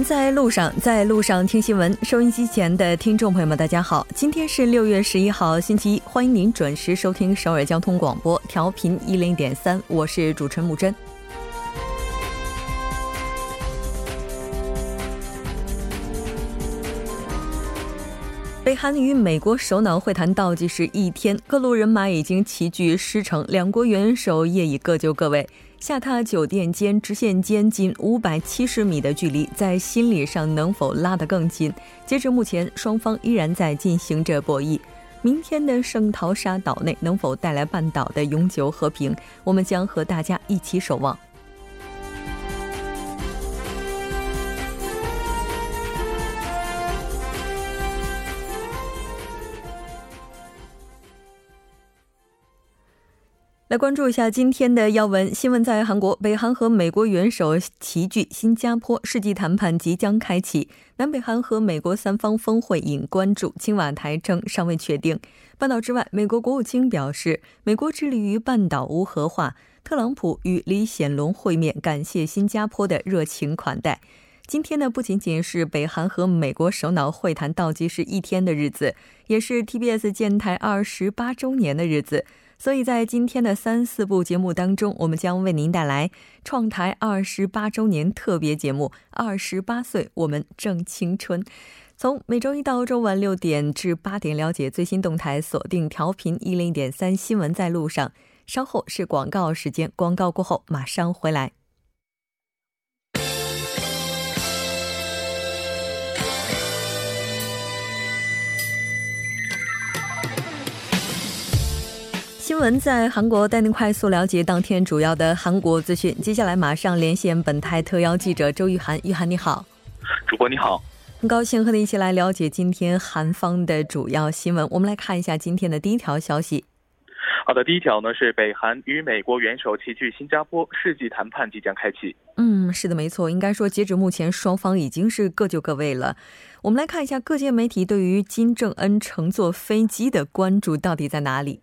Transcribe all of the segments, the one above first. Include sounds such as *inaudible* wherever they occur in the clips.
在路上，在路上听新闻。收音机前的听众朋友们，大家好，今天是六月十一号，星期一，欢迎您准时收听首尔交通广播，调频一零点三，我是主持人木真。北韩与美国首脑会谈倒计时一天，各路人马已经齐聚狮城，两国元首业已各就各位。下榻酒店间直线间近五百七十米的距离，在心理上能否拉得更近？截至目前，双方依然在进行着博弈。明天的圣淘沙岛内能否带来半岛的永久和平？我们将和大家一起守望。来关注一下今天的要闻新闻。在韩国，北韩和美国元首齐聚新加坡，世纪谈判即将开启。南北韩和美国三方峰会引关注，青瓦台称尚未确定。半岛之外，美国国务卿表示，美国致力于半岛无核化。特朗普与李显龙会面，感谢新加坡的热情款待。今天呢，不仅仅是北韩和美国首脑会谈倒计时一天的日子，也是 TBS 建台二十八周年的日子。所以在今天的三四部节目当中，我们将为您带来创台二十八周年特别节目《二十八岁，我们正青春》。从每周一到周晚六点至八点，了解最新动态，锁定调频一零点三新闻在路上。稍后是广告时间，广告过后马上回来。新闻在韩国带您快速了解当天主要的韩国资讯。接下来马上连线本台特邀记者周玉涵，玉涵你好，主播你好，很高兴和你一起来了解今天韩方的主要新闻。我们来看一下今天的第一条消息。好的，第一条呢是北韩与美国元首齐聚新加坡，世纪谈判即将开启。嗯，是的，没错，应该说截止目前，双方已经是各就各位了。我们来看一下各界媒体对于金正恩乘坐飞机的关注到底在哪里。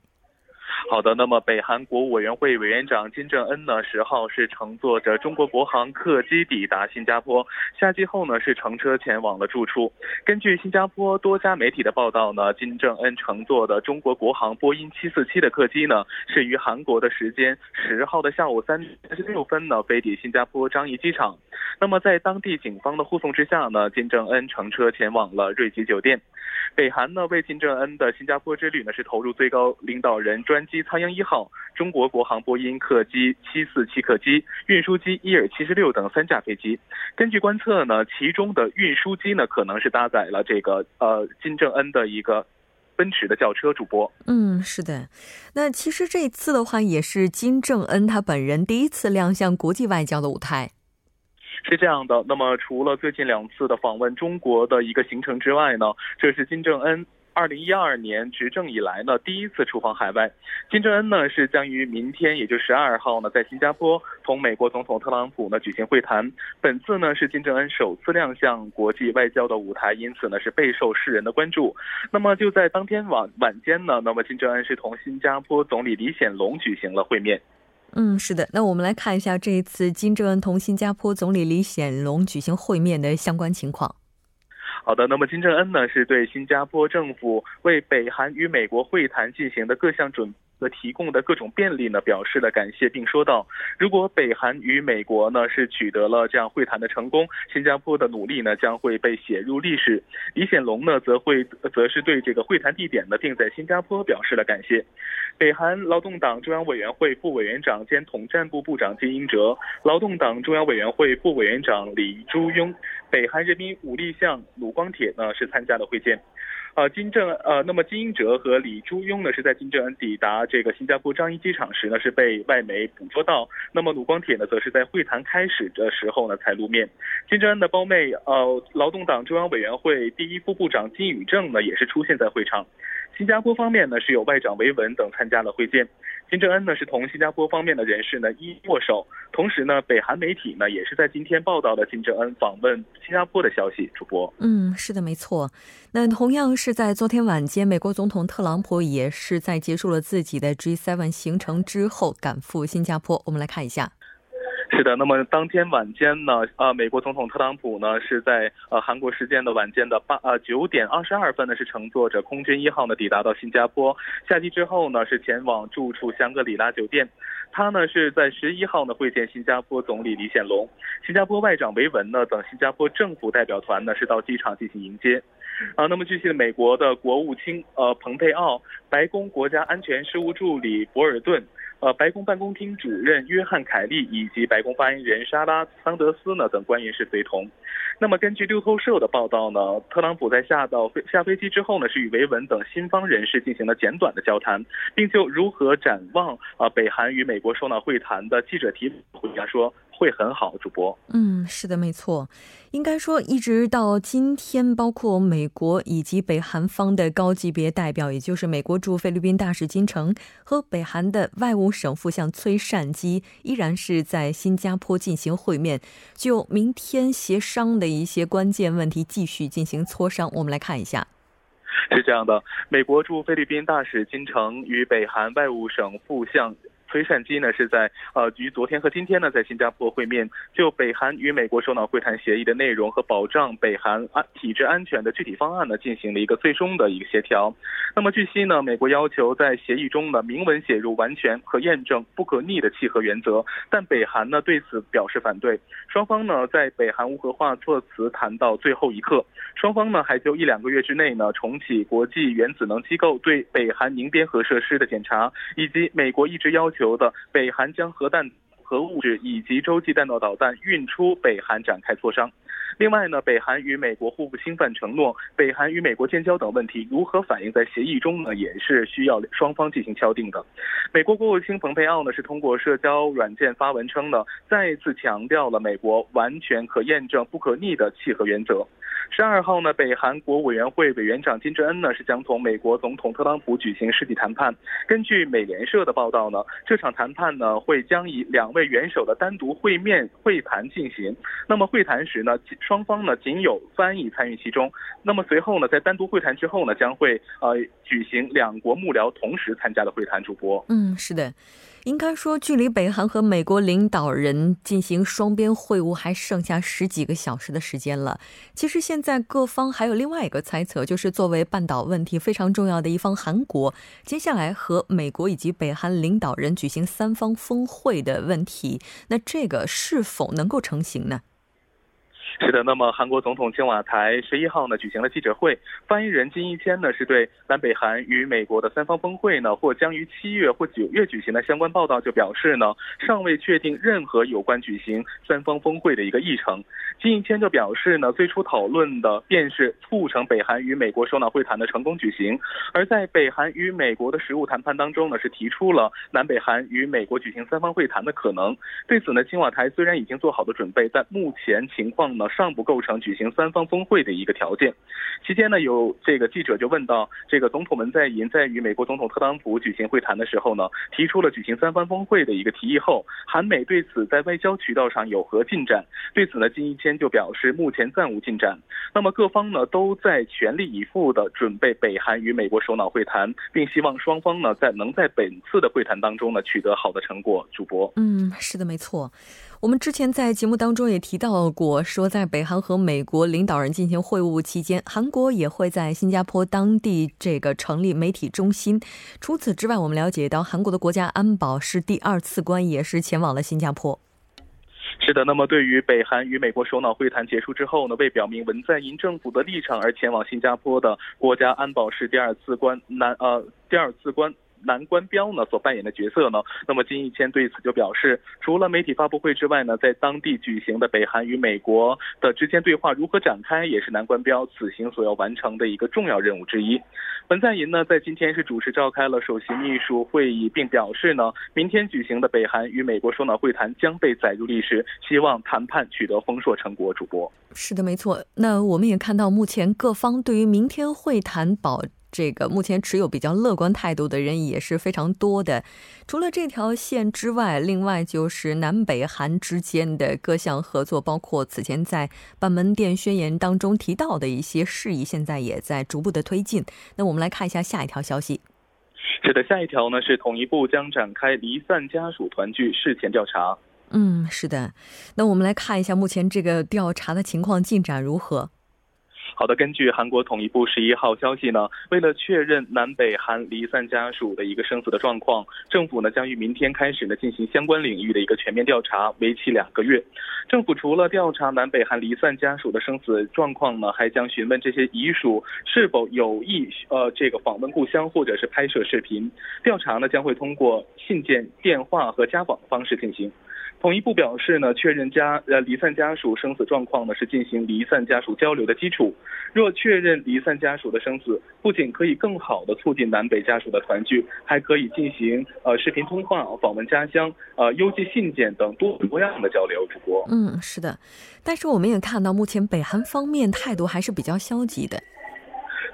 好的，那么北韩国务委员会委员长金正恩呢，十号是乘坐着中国国航客机抵达新加坡，下机后呢是乘车前往了住处。根据新加坡多家媒体的报道呢，金正恩乘坐的中国国航波音七四七的客机呢，是于韩国的时间十号的下午三点三十六分呢飞抵新加坡樟宜机场。那么在当地警方的护送之下呢，金正恩乘车前往了瑞吉酒店。北韩呢为金正恩的新加坡之旅呢是投入最高领导人专机苍鹰一号、中国国航波音客机七四七客机、运输机伊尔七十六等三架飞机。根据观测呢，其中的运输机呢可能是搭载了这个呃金正恩的一个奔驰的轿车。主播，嗯，是的。那其实这次的话也是金正恩他本人第一次亮相国际外交的舞台。是这样的，那么除了最近两次的访问中国的一个行程之外呢，这是金正恩二零一二年执政以来呢第一次出访海外。金正恩呢是将于明天，也就十二号呢，在新加坡同美国总统特朗普呢举行会谈。本次呢是金正恩首次亮相国际外交的舞台，因此呢是备受世人的关注。那么就在当天晚晚间呢，那么金正恩是同新加坡总理李显龙举行了会面。嗯，是的。那我们来看一下这一次金正恩同新加坡总理李显龙举行会面的相关情况。好的，那么金正恩呢是对新加坡政府为北韩与美国会谈进行的各项准。和提供的各种便利呢，表示了感谢，并说道：“如果北韩与美国呢是取得了这样会谈的成功，新加坡的努力呢将会被写入历史。”李显龙呢则会则是对这个会谈地点呢定在新加坡表示了感谢。北韩劳动党中央委员会副委员长兼统战部部长金英哲、劳动党中央委员会副委员长李朱庸、北韩人民武力相鲁光铁呢是参加了会见。呃，金正呃，那么金英哲和李朱庸呢，是在金正恩抵达这个新加坡樟宜机场时呢，是被外媒捕捉到。那么鲁光铁呢，则是在会谈开始的时候呢才露面。金正恩的胞妹呃，劳动党中央委员会第一副部长金宇正呢，也是出现在会场。新加坡方面呢，是有外长维文等参加了会见。金正恩呢，是同新加坡方面的人士呢一一握手。同时呢，北韩媒体呢，也是在今天报道了金正恩访问新加坡的消息。主播，嗯，是的，没错。那同样是在昨天晚间，美国总统特朗普也是在结束了自己的 G7 行程之后赶赴新加坡。我们来看一下。*laughs* 是的，那么当天晚间呢，呃，美国总统特朗普呢是在呃韩国时间的晚间的八呃九点二十二分呢是乘坐着空军一号呢抵达到新加坡，下机之后呢是前往住处香格里拉酒店，他呢是在十一号呢会见新加坡总理李显龙，新加坡外长维文呢等新加坡政府代表团呢是到机场进行迎接，啊，那么据悉美国的国务卿呃蓬佩奥，白宫国家安全事务助理博尔顿。呃，白宫办公厅主任约翰凯利以及白宫发言人莎拉桑德斯呢等官员是随同。那么根据路透社的报道呢，特朗普在下到飞下飞机之后呢，是与维文等新方人士进行了简短的交谈，并就如何展望啊北韩与美国首脑会谈的记者提回答说。会很好，主播。嗯，是的，没错。应该说，一直到今天，包括美国以及北韩方的高级别代表，也就是美国驻菲律宾大使金城和北韩的外务省副相崔善基，依然是在新加坡进行会面，就明天协商的一些关键问题继续进行磋商。我们来看一下。是这样的，美国驻菲律宾大使金城与北韩外务省副相。崔善基呢是在呃于昨天和今天呢在新加坡会面，就北韩与美国首脑会谈协议的内容和保障北韩安体制安全的具体方案呢进行了一个最终的一个协调。那么据悉呢，美国要求在协议中呢明文写入完全可验证、不可逆的契合原则，但北韩呢对此表示反对。双方呢在北韩无核化措辞谈到最后一刻，双方呢还就一两个月之内呢重启国际原子能机构对北韩宁边核设施的检查，以及美国一直要求。求的北韩将核弹、核物质以及洲际弹道导弹运出北韩展开磋商。另外呢，北韩与美国互不侵犯承诺、北韩与美国建交等问题如何反映在协议中呢？也是需要双方进行敲定的。美国国务卿蓬佩奥呢是通过社交软件发文称呢，再次强调了美国完全可验证、不可逆的契合原则。十二号呢，北韩国委员会委员长金正恩呢是将同美国总统特朗普举行世纪谈判。根据美联社的报道呢，这场谈判呢会将以两位元首的单独会面会谈进行。那么会谈时呢，双方呢仅有翻译参与其中。那么随后呢，在单独会谈之后呢，将会呃举行两国幕僚同时参加的会谈。主播，嗯，是的。应该说，距离北韩和美国领导人进行双边会晤还剩下十几个小时的时间了。其实现在各方还有另外一个猜测，就是作为半岛问题非常重要的一方，韩国接下来和美国以及北韩领导人举行三方峰会的问题，那这个是否能够成型呢？*laughs* 是的，那么韩国总统青瓦台十一号呢举行了记者会，发言人金一谦呢是对南北韩与美国的三方峰会呢或将于七月或九月举行的相关报道就表示呢尚未确定任何有关举行三方峰会的一个议程。金一谦就表示呢最初讨论的便是促成北韩与美国首脑会谈的成功举行，而在北韩与美国的实务谈判当中呢是提出了南北韩与美国举行三方会谈的可能。对此呢青瓦台虽然已经做好了准备，但目前情况呢。尚不构成举行三方峰会的一个条件。期间呢，有这个记者就问到，这个总统文在寅在与美国总统特朗普举行会谈的时候呢，提出了举行三方峰会的一个提议后，韩美对此在外交渠道上有何进展？对此呢，金一谦就表示目前暂无进展。那么各方呢都在全力以赴的准备北韩与美国首脑会谈，并希望双方呢在能在本次的会谈当中呢取得好的成果。主播，嗯，是的，没错。我们之前在节目当中也提到过，说在北韩和美国领导人进行会晤期间，韩国也会在新加坡当地这个成立媒体中心。除此之外，我们了解到韩国的国家安保是第二次官也是前往了新加坡。是的，那么对于北韩与美国首脑会谈结束之后呢，为表明文在寅政府的立场而前往新加坡的国家安保室第二次官南呃第二次官。南关标呢所扮演的角色呢？那么金一谦对此就表示，除了媒体发布会之外呢，在当地举行的北韩与美国的之间对话如何展开，也是南关标此行所要完成的一个重要任务之一。文在寅呢在今天是主持召开了首席秘书会议，并表示呢，明天举行的北韩与美国首脑会谈将被载入历史，希望谈判取得丰硕成果。主播是的，没错。那我们也看到，目前各方对于明天会谈保。这个目前持有比较乐观态度的人也是非常多的。除了这条线之外，另外就是南北韩之间的各项合作，包括此前在板门店宣言当中提到的一些事宜，现在也在逐步的推进。那我们来看一下下一条消息。是的，下一条呢是统一部将展开离散家属团聚事前调查。嗯，是的。那我们来看一下目前这个调查的情况进展如何。好的，根据韩国统一部十一号消息呢，为了确认南北韩离散家属的一个生死的状况，政府呢将于明天开始呢进行相关领域的一个全面调查，为期两个月。政府除了调查南北韩离散家属的生死状况呢，还将询问这些遗属是否有意呃这个访问故乡或者是拍摄视频。调查呢将会通过信件、电话和家访方式进行。统一部表示呢，确认家呃离散家属生死状况呢是进行离散家属交流的基础。若确认离散家属的生死，不仅可以更好的促进南北家属的团聚，还可以进行呃视频通话、访问家乡、呃邮寄信件等多种多样的交流。主播，嗯，是的，但是我们也看到，目前北韩方面态度还是比较消极的。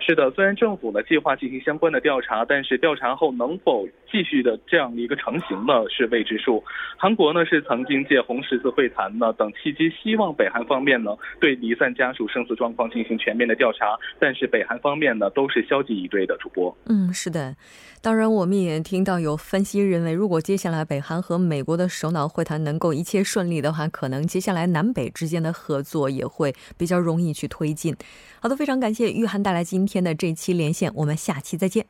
是的，虽然政府呢计划进行相关的调查，但是调查后能否继续的这样的一个成型呢是未知数。韩国呢是曾经借红十字会谈呢等契机，希望北韩方面呢对离散家属生死状况进行全面的调查，但是北韩方面呢都是消极以对的。主播，嗯，是的，当然我们也听到有分析认为，如果接下来北韩和美国的首脑会谈能够一切顺利的话，可能接下来南北之间的合作也会比较容易去推进。好的，非常感谢玉涵带来今天的这期连线，我们下期再见。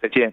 再见。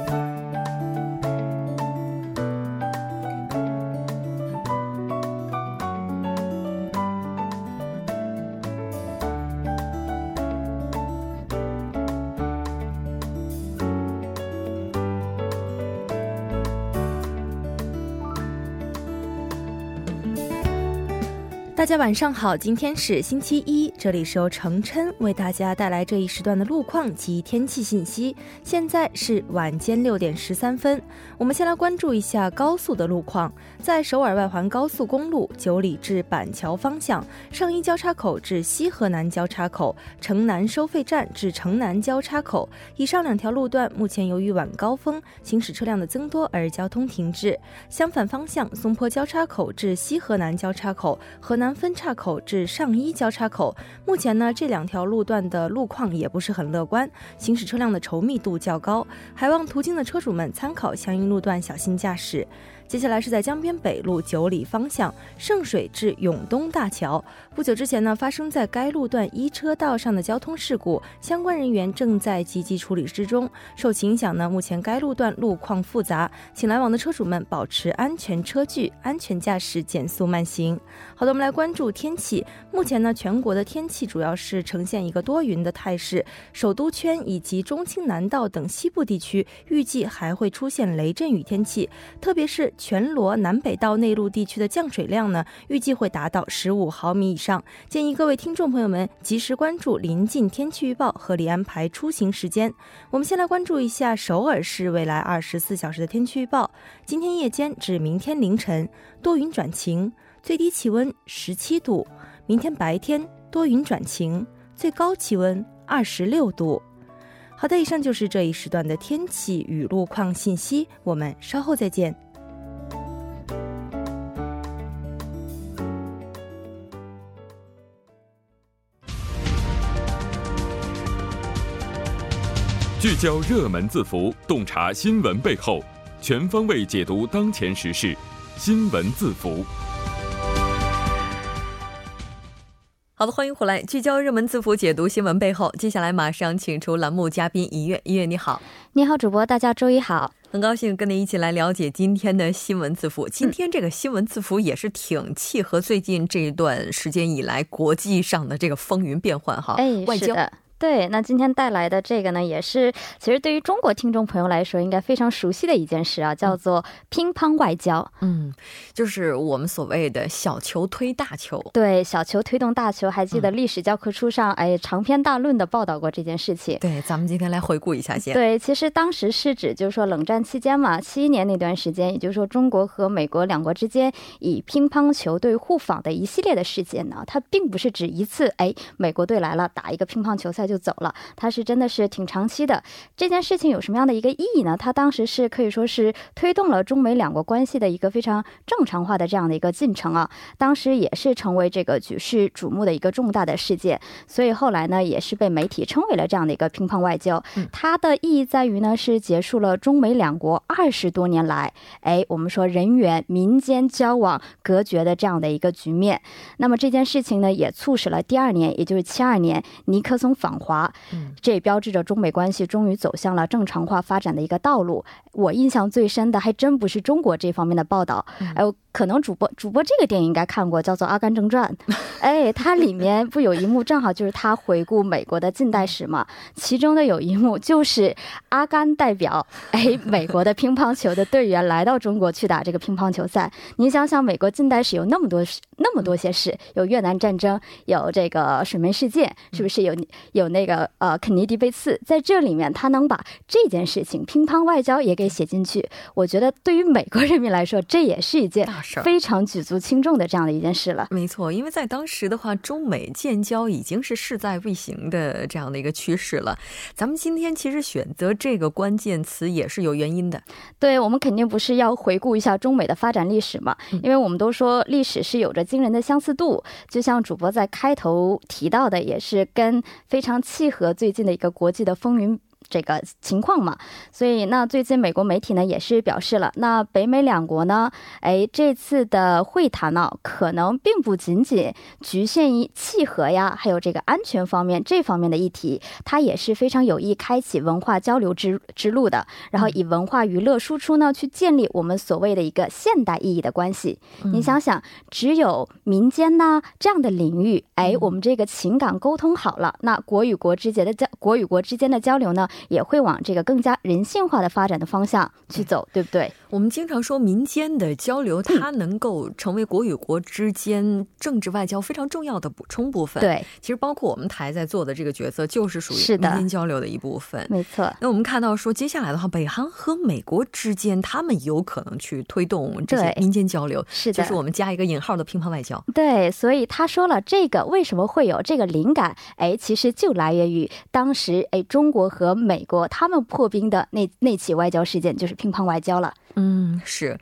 大家晚上好，今天是星期一，这里是由程琛为大家带来这一时段的路况及天气信息。现在是晚间六点十三分，我们先来关注一下高速的路况。在首尔外环高速公路九里至板桥方向，上一交叉口至西河南交叉口、城南收费站至城南交叉口以上两条路段，目前由于晚高峰行驶车辆的增多而交通停滞。相反方向，松坡交叉口至西河南交叉口、河南分岔口至上一交叉口，目前呢这两条路段的路况也不是很乐观，行驶车辆的稠密度较高，还望途经的车主们参考相应路段，小心驾驶。接下来是在江边北路九里方向圣水至永东大桥，不久之前呢发生在该路段一车道上的交通事故，相关人员正在积极处理之中。受其影响呢，目前该路段路况复杂，请来往的车主们保持安全车距，安全驾驶，减速慢行。好的，我们来关注天气。目前呢，全国的天气主要是呈现一个多云的态势，首都圈以及中青南道等西部地区预计还会出现雷阵雨天气，特别是。全罗南北道内陆地区的降水量呢，预计会达到十五毫米以上。建议各位听众朋友们及时关注临近天气预报，合理安排出行时间。我们先来关注一下首尔市未来二十四小时的天气预报。今天夜间至明天凌晨多云转晴，最低气温十七度；明天白天多云转晴，最高气温二十六度。好的，以上就是这一时段的天气与路况信息，我们稍后再见。聚焦热门字符，洞察新闻背后，全方位解读当前时事。新闻字符。好的，欢迎回来，聚焦热门字符，解读新闻背后。接下来马上请出栏目嘉宾一月，一月你好，你好，主播，大家周一好，很高兴跟您一起来了解今天的新闻字符。今天这个新闻字符也是挺契合最近这一段时间以来国际上的这个风云变幻哈，哎，外交。对，那今天带来的这个呢，也是其实对于中国听众朋友来说，应该非常熟悉的一件事啊，叫做乒乓外交。嗯，就是我们所谓的小球推大球。对，小球推动大球，还记得历史教科书上哎长篇大论的报道过这件事情。对，咱们今天来回顾一下先。对，其实当时是指就是说冷战期间嘛，七一年那段时间，也就是说中国和美国两国之间以乒乓球队互访的一系列的事件呢，它并不是指一次哎美国队来了打一个乒乓球赛。就走了，他是真的是挺长期的。这件事情有什么样的一个意义呢？他当时是可以说是推动了中美两国关系的一个非常正常化的这样的一个进程啊。当时也是成为这个举世瞩目的一个重大的事件，所以后来呢，也是被媒体称为了这样的一个乒乓外交。它的意义在于呢，是结束了中美两国二十多年来，哎，我们说人员民间交往隔绝的这样的一个局面。那么这件事情呢，也促使了第二年，也就是七二年尼克松访华，这也标志着中美关系终于走向了正常化发展的一个道路。我印象最深的还真不是中国这方面的报道，哎，可能主播主播这个电影应该看过，叫做《阿甘正传》。*laughs* 哎，它里面不有一幕正好就是他回顾美国的近代史嘛？其中的有一幕就是阿甘代表 *laughs* 哎美国的乒乓球的队员来到中国去打这个乒乓球赛。你想想，美国近代史有那么多那么多些事，有越南战争，有这个水门事件，是不是有有那个呃肯尼迪被刺？在这里面，他能把这件事情乒乓外交也给。给写进去，我觉得对于美国人民来说，这也是一件大事，非常举足轻重的这样的一件事了。没错，因为在当时的话，中美建交已经是势在必行的这样的一个趋势了。咱们今天其实选择这个关键词也是有原因的。对，我们肯定不是要回顾一下中美的发展历史嘛？因为我们都说历史是有着惊人的相似度，就像主播在开头提到的，也是跟非常契合最近的一个国际的风云。这个情况嘛，所以那最近美国媒体呢也是表示了，那北美两国呢，哎，这次的会谈呢，可能并不仅仅局限于契合呀，还有这个安全方面这方面的议题，它也是非常有意开启文化交流之之路的，然后以文化娱乐输出呢，去建立我们所谓的一个现代意义的关系。你想想，只有民间呢这样的领域，哎，我们这个情感沟通好了，那国与国之间的交国与国之间的交流呢？也会往这个更加人性化的发展的方向去走，对不对？我们经常说民间的交流，它能够成为国与国之间政治外交非常重要的补充部分。对，其实包括我们台在做的这个角色，就是属于民间交流的一部分。没错。那我们看到说，接下来的话，北韩和美国之间，他们有可能去推动这些民间交流。是的，就是我们加一个引号的乒乓外交。对，所以他说了，这个为什么会有这个灵感？哎，其实就来源于当时哎，中国和美。国他们破冰的那那起外交事件就是乒乓外交了。嗯，是。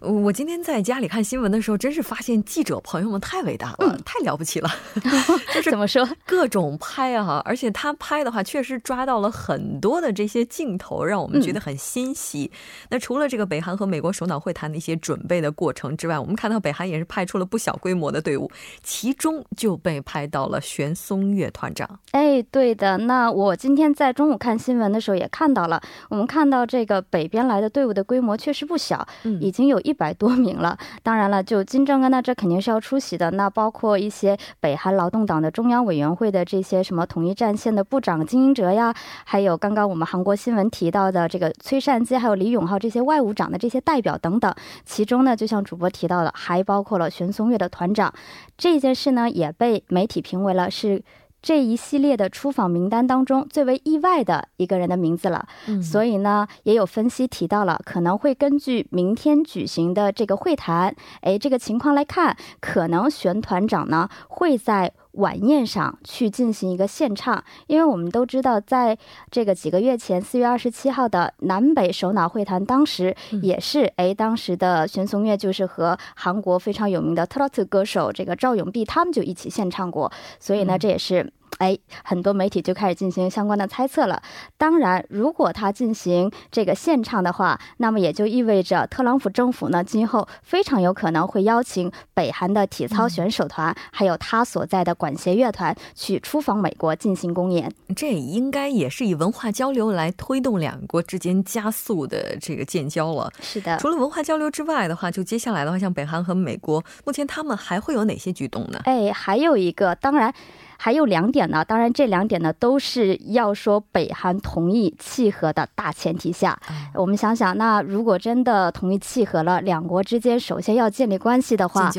我今天在家里看新闻的时候，真是发现记者朋友们太伟大了，太了不起了。*laughs* 就是怎么说，各种拍啊，而且他拍的话，确实抓到了很多的这些镜头，让我们觉得很欣喜。那除了这个北韩和美国首脑会谈的一些准备的过程之外，我们看到北韩也是派出了不小规模的队伍，其中就被拍到了玄松岳团长。哎，对的。那我今天在中午看新闻的时候也看到了，我们看到这个北边来的队伍的规模确实不小，嗯已经有。一百多名了，当然了，就金正恩呢，这肯定是要出席的。那包括一些北韩劳动党的中央委员会的这些什么统一战线的部长金英哲呀，还有刚刚我们韩国新闻提到的这个崔善基，还有李永浩这些外务长的这些代表等等。其中呢，就像主播提到的，还包括了玄松岳的团长。这件事呢，也被媒体评为了是。这一系列的出访名单当中最为意外的一个人的名字了，所以呢，也有分析提到了可能会根据明天举行的这个会谈，哎，这个情况来看，可能玄团长呢会在晚宴上去进行一个献唱，因为我们都知道，在这个几个月前，四月二十七号的南北首脑会谈，当时也是哎，当时的玄松月就是和韩国非常有名的特拉特歌手这个赵永碧他们就一起献唱过，所以呢，这也是。哎，很多媒体就开始进行相关的猜测了。当然，如果他进行这个献唱的话，那么也就意味着特朗普政府呢，今后非常有可能会邀请北韩的体操选手团，还有他所在的管弦乐团去出访美国进行公演。这应该也是以文化交流来推动两国之间加速的这个建交了。是的。除了文化交流之外的话，就接下来的话，像北韩和美国，目前他们还会有哪些举动呢？哎，还有一个，当然。还有两点呢，当然这两点呢都是要说北韩同意契合的大前提下。我们想想，那如果真的同意契合了，两国之间首先要建立关系的话。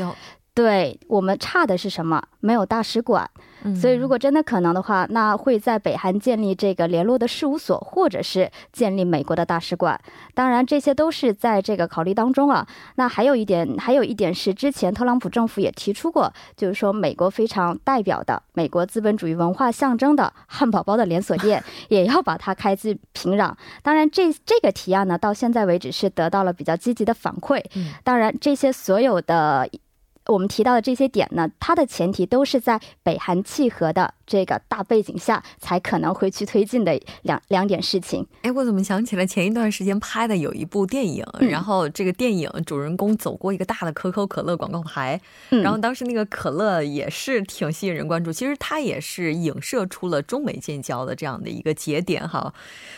对我们差的是什么？没有大使馆。所以，如果真的可能的话，那会在北韩建立这个联络的事务所，或者是建立美国的大使馆。当然，这些都是在这个考虑当中啊。那还有一点，还有一点是，之前特朗普政府也提出过，就是说美国非常代表的美国资本主义文化象征的汉堡包的连锁店，*laughs* 也要把它开至平壤。当然，这这个提案呢，到现在为止是得到了比较积极的反馈。当然，这些所有的。我们提到的这些点呢，它的前提都是在北韩契合的这个大背景下，才可能会去推进的两两点事情。哎，我怎么想起来前一段时间拍的有一部电影，然后这个电影主人公走过一个大的可口可乐广告牌，然后当时那个可乐也是挺吸引人关注。其实它也是影射出了中美建交的这样的一个节点哈。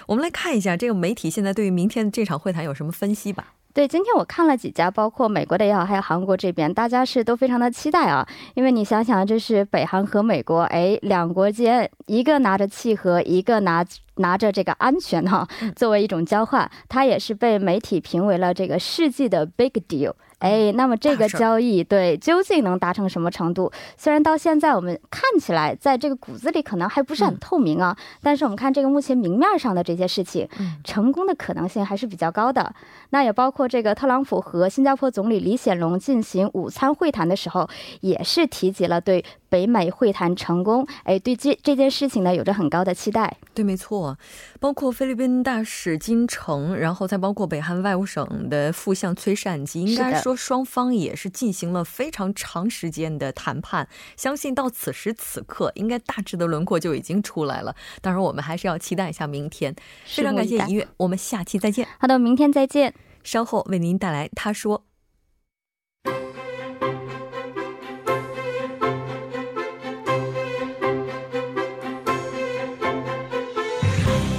我们来看一下这个媒体现在对于明天这场会谈有什么分析吧。对，今天我看了几家，包括美国的也好，还有韩国这边，大家是都非常的期待啊。因为你想想，这是北韩和美国，哎，两国间一个拿着契合，一个拿拿着这个安全哈，作为一种交换，它也是被媒体评为了这个世纪的 big deal。哎，那么这个交易对究竟能达成什么程度？虽然到现在我们看起来在这个骨子里可能还不是很透明啊，但是我们看这个目前明面上的这些事情，成功的可能性还是比较高的。那也包括这个特朗普和新加坡总理李显龙进行午餐会谈的时候，也是提及了对。北美会谈成功，哎，对这这件事情呢，有着很高的期待。对，没错，包括菲律宾大使金城，然后再包括北韩外务省的副相崔善基，应该说双方也是进行了非常长时间的谈判。相信到此时此刻，应该大致的轮廓就已经出来了。当然，我们还是要期待一下明天。非常感谢音乐，我们下期再见。好的，明天再见。稍后为您带来他说。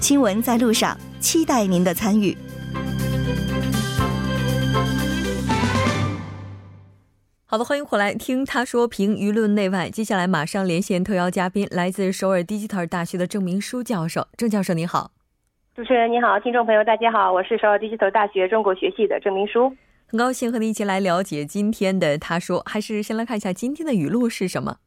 新闻在路上，期待您的参与。好的，欢迎回来听他说评舆论内外。接下来马上连线特邀嘉宾，来自首尔 Digital 大学的郑明书教授。郑教授，您好。主持人你好，听众朋友大家好，我是首尔 Digital 大学中国学系的郑明书。很高兴和你一起来了解今天的他说。还是先来看一下今天的语录是什么。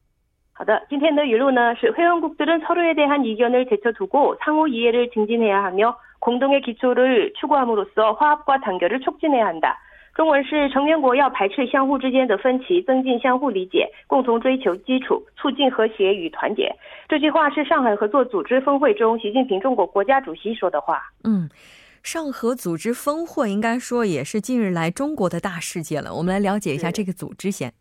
好的，今天的语录呢是회원국들은서로에대한이견을제쳐두고상호이해를증진해야하며공동의기초를추구함으로써화합과단결을촉진해야한다中文是成员国要排斥相互之间的分歧，增进相互理解，共同追求基础，促进和谐与团结。这句话是上海合作组织峰会中习近平中国国家主席说的话。嗯，上合组织峰会应该说也是近日来中国的大事件了。我们来了解一下这个组织先。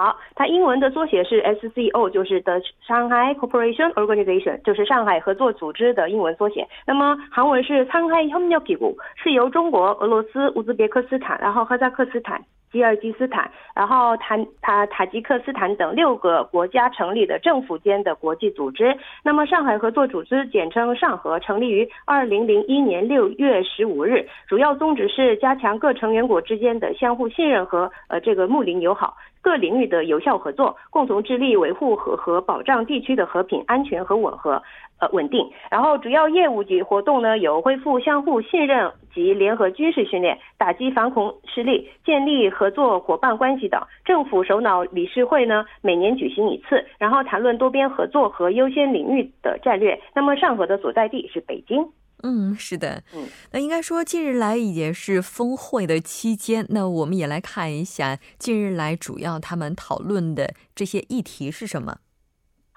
好，它英文的缩写是 SCO，就是 The Shanghai Cooperation Organization，就是上海合作组织的英文缩写。那么韩文是 Shanghai Hyundai 是由中国、俄罗斯、乌兹别克斯坦，然后哈萨克斯坦。吉尔吉斯坦，然后塔塔塔吉克斯坦等六个国家成立的政府间的国际组织。那么，上海合作组织简称上合，成立于二零零一年六月十五日，主要宗旨是加强各成员国之间的相互信任和呃这个睦邻友好，各领域的有效合作，共同致力维护和和保障地区的和平、安全和吻合。呃，稳定。然后主要业务及活动呢，有恢复相互信任及联合军事训练，打击反恐势力，建立合作伙伴关系等。政府首脑理事会呢，每年举行一次，然后谈论多边合作和优先领域的战略。那么上合的所在地是北京。嗯，是的。嗯，那应该说近日来也是峰会的期间，那我们也来看一下近日来主要他们讨论的这些议题是什么。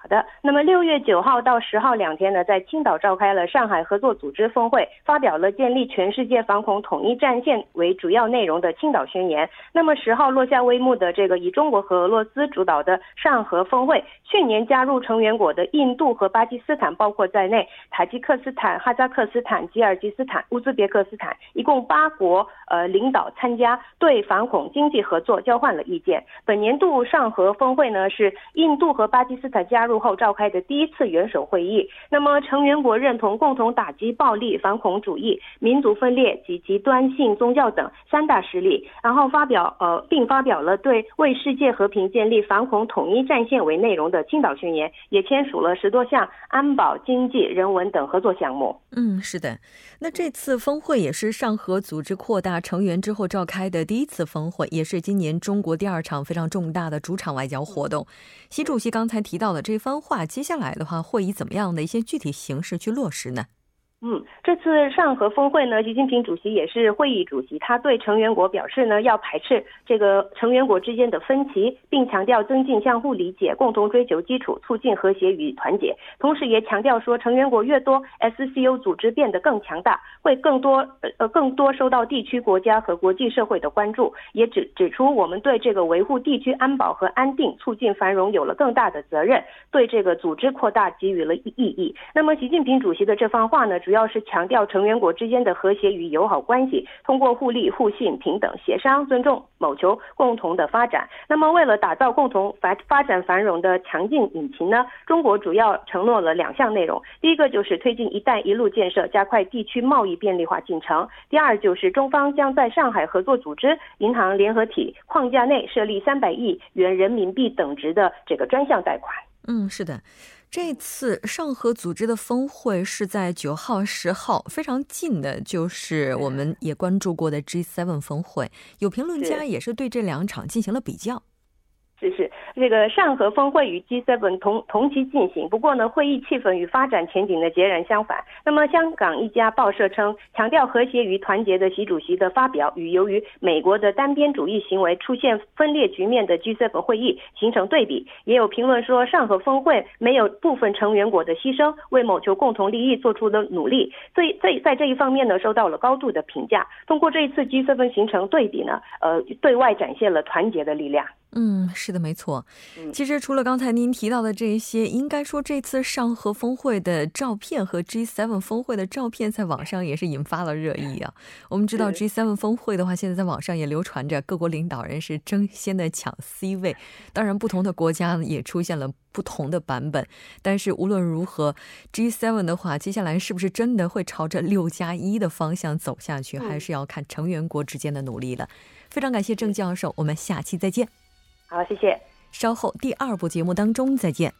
好的，那么六月九号到十号两天呢，在青岛召开了上海合作组织峰会，发表了建立全世界反恐统一战线为主要内容的青岛宣言。那么十号落下帷幕的这个以中国和俄罗斯主导的上合峰会，去年加入成员国的印度和巴基斯坦包括在内，塔吉克斯坦、哈萨克斯坦、吉尔吉斯坦、乌兹别克斯坦一共八国呃领导参加，对反恐经济合作交换了意见。本年度上合峰会呢，是印度和巴基斯坦加入。后召开的第一次元首会议，那么成员国认同共同打击暴力、反恐主义、民族分裂及极端性宗教等三大势力，然后发表呃，并发表了对为世界和平建立反恐统一战线为内容的青岛宣言，也签署了十多项安保、经济、人文等合作项目。嗯，是的。那这次峰会也是上合组织扩大成员之后召开的第一次峰会，也是今年中国第二场非常重大的主场外交活动。习主席刚才提到的这番话，接下来的话会以怎么样的一些具体形式去落实呢？嗯，这次上合峰会呢，习近平主席也是会议主席。他对成员国表示呢，要排斥这个成员国之间的分歧，并强调增进相互理解，共同追求基础，促进和谐与团结。同时，也强调说，成员国越多，SCO 组织变得更强大，会更多呃更多受到地区国家和国际社会的关注。也指指出，我们对这个维护地区安保和安定、促进繁荣有了更大的责任，对这个组织扩大给予了意义。那么，习近平主席的这番话呢，主。主要是强调成员国之间的和谐与友好关系，通过互利互信、平等协商、尊重，谋求共同的发展。那么，为了打造共同发发展繁荣的强劲引擎呢？中国主要承诺了两项内容：第一个就是推进“一带一路”建设，加快地区贸易便利化进程；第二就是中方将在上海合作组织银行联合体框架内设立三百亿元人民币等值的这个专项贷款。嗯，是的。这次上合组织的峰会是在九号、十号，非常近的，就是我们也关注过的 G7 峰会。有评论家也是对这两场进行了比较。是是。这个上合峰会与 G7 同同期进行，不过呢，会议气氛与发展前景呢截然相反。那么，香港一家报社称，强调和谐与团结的习主席的发表，与由于美国的单边主义行为出现分裂局面的 G7 会议形成对比。也有评论说，上合峰会没有部分成员国的牺牲，为谋求共同利益做出的努力，在在在这一方面呢，受到了高度的评价。通过这一次 G7 形成对比呢，呃，对外展现了团结的力量。嗯，是的，没错。其实除了刚才您提到的这些，应该说这次上合峰会的照片和 G7 峰会的照片在网上也是引发了热议啊。我们知道 G7 峰会的话，现在在网上也流传着各国领导人是争先的抢 C 位，当然不同的国家也出现了不同的版本。但是无论如何，G7 的话，接下来是不是真的会朝着六加一的方向走下去，还是要看成员国之间的努力了。非常感谢郑教授，我们下期再见。好，谢谢。稍后第二部节目当中再见。